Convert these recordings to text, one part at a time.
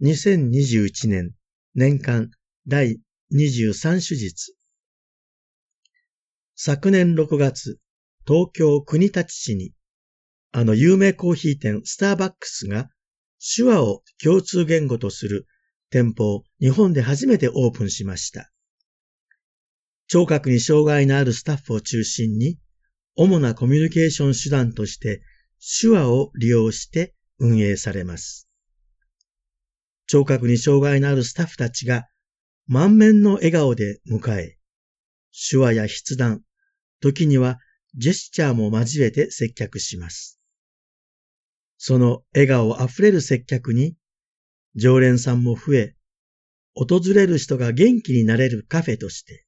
2021年年間第23手術。昨年6月、東京国立市に、あの有名コーヒー店スターバックスが手話を共通言語とする店舗を日本で初めてオープンしました。聴覚に障害のあるスタッフを中心に、主なコミュニケーション手段として手話を利用して運営されます。聴覚に障害のあるスタッフたちが満面の笑顔で迎え、手話や筆談、時にはジェスチャーも交えて接客します。その笑顔あふれる接客に、常連さんも増え、訪れる人が元気になれるカフェとして、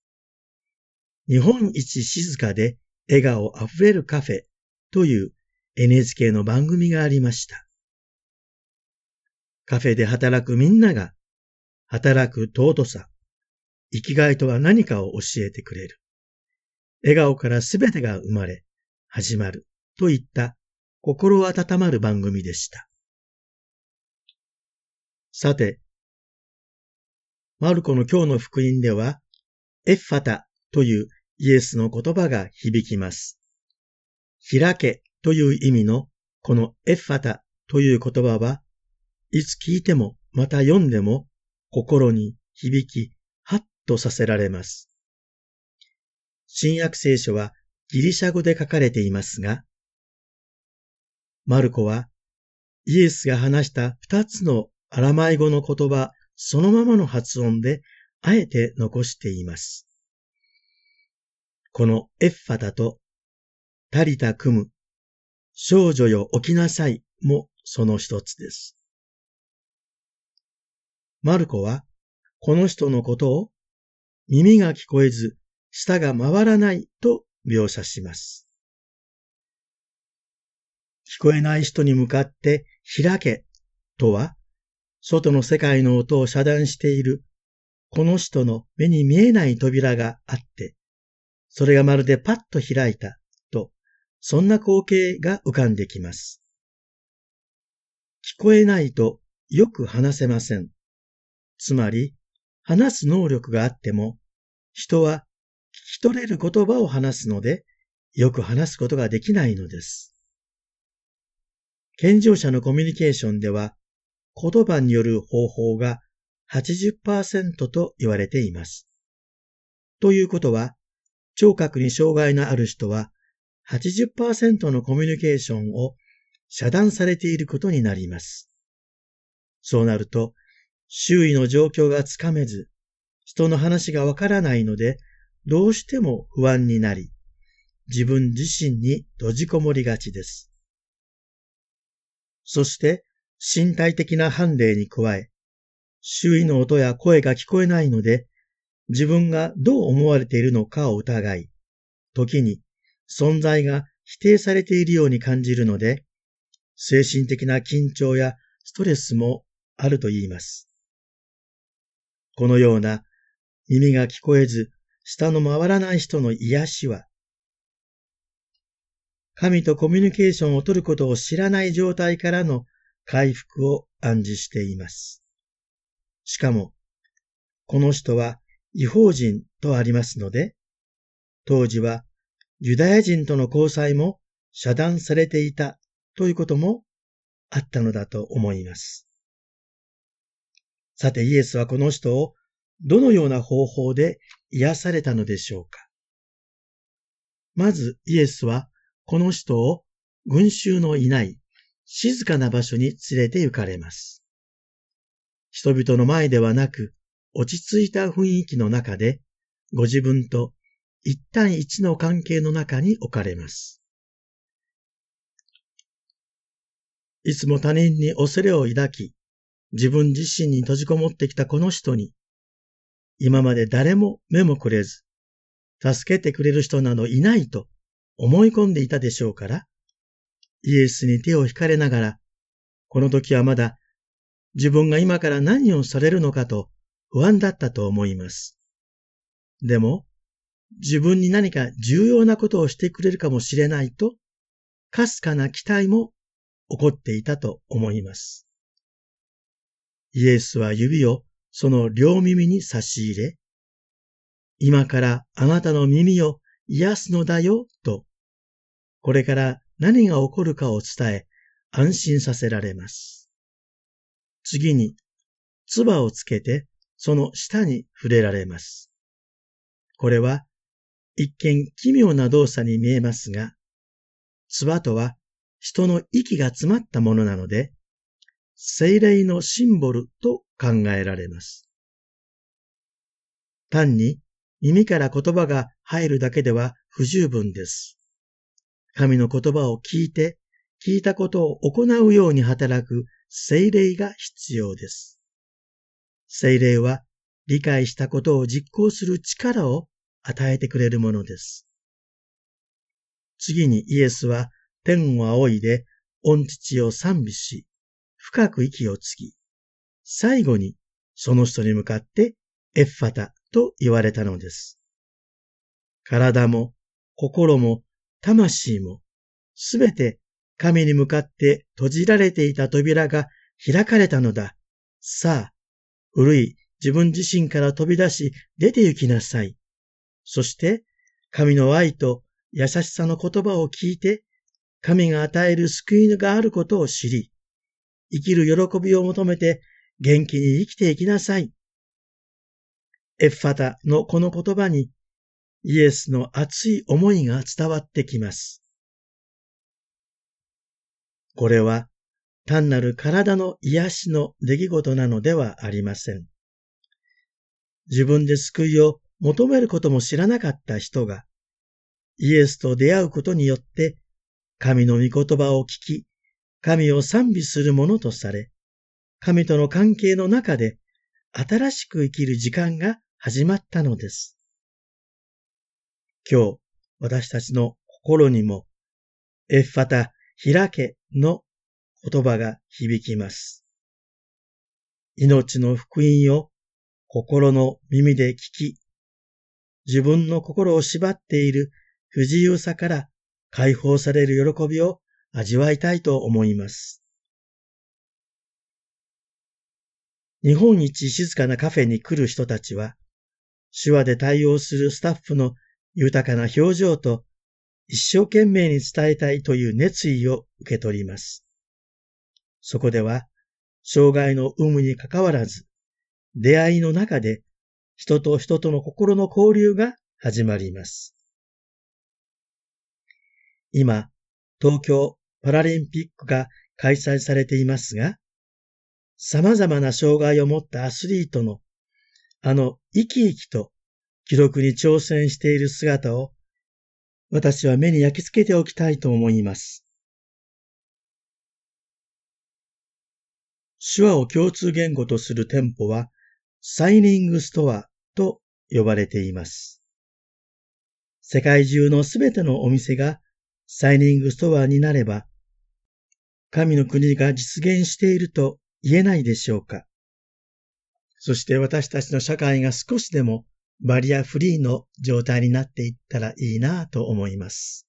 日本一静かで笑顔あふれるカフェという NHK の番組がありました。カフェで働くみんなが、働く尊さ、生きがいとは何かを教えてくれる。笑顔からすべてが生まれ、始まるといった心温まる番組でした。さて、マルコの今日の福音では、エッファタというイエスの言葉が響きます。開けという意味のこのエッファタという言葉はいつ聞いても、また読んでも、心に響き、ハッとさせられます。新約聖書はギリシャ語で書かれていますが、マルコはイエスが話した二つのアラマイ語の言葉そのままの発音であえて残しています。このエッファタとタリタ組む少女よ起きなさいもその一つです。マルコは、この人のことを、耳が聞こえず、舌が回らないと描写します。聞こえない人に向かって開けとは、外の世界の音を遮断している、この人の目に見えない扉があって、それがまるでパッと開いたと、そんな光景が浮かんできます。聞こえないとよく話せません。つまり、話す能力があっても、人は聞き取れる言葉を話すので、よく話すことができないのです。健常者のコミュニケーションでは、言葉による方法が80%と言われています。ということは、聴覚に障害のある人は80%のコミュニケーションを遮断されていることになります。そうなると、周囲の状況がつかめず、人の話がわからないので、どうしても不安になり、自分自身に閉じこもりがちです。そして、身体的な判例に加え、周囲の音や声が聞こえないので、自分がどう思われているのかを疑い、時に存在が否定されているように感じるので、精神的な緊張やストレスもあると言います。このような耳が聞こえず、舌の回らない人の癒しは、神とコミュニケーションを取ることを知らない状態からの回復を暗示しています。しかも、この人は違法人とありますので、当時はユダヤ人との交際も遮断されていたということもあったのだと思います。さてイエスはこの人をどのような方法で癒されたのでしょうか？まずイエスはこの人を群衆のいない静かな場所に連れて行かれます。人々の前ではなく落ち着いた雰囲気の中でご自分と一対一の関係の中に置かれます。いつも他人に恐れを抱き、自分自身に閉じこもってきたこの人に、今まで誰も目もくれず、助けてくれる人などいないと思い込んでいたでしょうから、イエスに手を引かれながら、この時はまだ自分が今から何をされるのかと不安だったと思います。でも、自分に何か重要なことをしてくれるかもしれないと、かすかな期待も起こっていたと思います。イエスは指をその両耳に差し入れ、今からあなたの耳を癒すのだよ、と、これから何が起こるかを伝え、安心させられます。次に、唾をつけて、その下に触れられます。これは、一見奇妙な動作に見えますが、唾とは人の息が詰まったものなので、精霊のシンボルと考えられます。単に耳から言葉が入るだけでは不十分です。神の言葉を聞いて、聞いたことを行うように働く精霊が必要です。精霊は理解したことを実行する力を与えてくれるものです。次にイエスは天を仰いで御父を賛美し、深く息をつき、最後にその人に向かってエッファタと言われたのです。体も心も魂もすべて神に向かって閉じられていた扉が開かれたのだ。さあ、古い自分自身から飛び出し出て行きなさい。そして神の愛と優しさの言葉を聞いて神が与える救いがあることを知り、生きる喜びを求めて元気に生きていきなさい。エッファタのこの言葉にイエスの熱い思いが伝わってきます。これは単なる体の癒しの出来事なのではありません。自分で救いを求めることも知らなかった人が、イエスと出会うことによって、神の御言葉を聞き、神を賛美するものとされ、神との関係の中で新しく生きる時間が始まったのです。今日、私たちの心にも、エッファタ、開けの言葉が響きます。命の福音を心の耳で聞き、自分の心を縛っている不自由さから解放される喜びを味わいたいと思います。日本一静かなカフェに来る人たちは、手話で対応するスタッフの豊かな表情と一生懸命に伝えたいという熱意を受け取ります。そこでは、障害の有無にかかわらず、出会いの中で人と人との心の交流が始まります。今、東京パラリンピックが開催されていますが、様々な障害を持ったアスリートのあの生き生きと記録に挑戦している姿を私は目に焼き付けておきたいと思います。手話を共通言語とする店舗はサイニングストアと呼ばれています。世界中のすべてのお店がサイニングストアになれば、神の国が実現していると言えないでしょうか。そして私たちの社会が少しでもバリアフリーの状態になっていったらいいなぁと思います。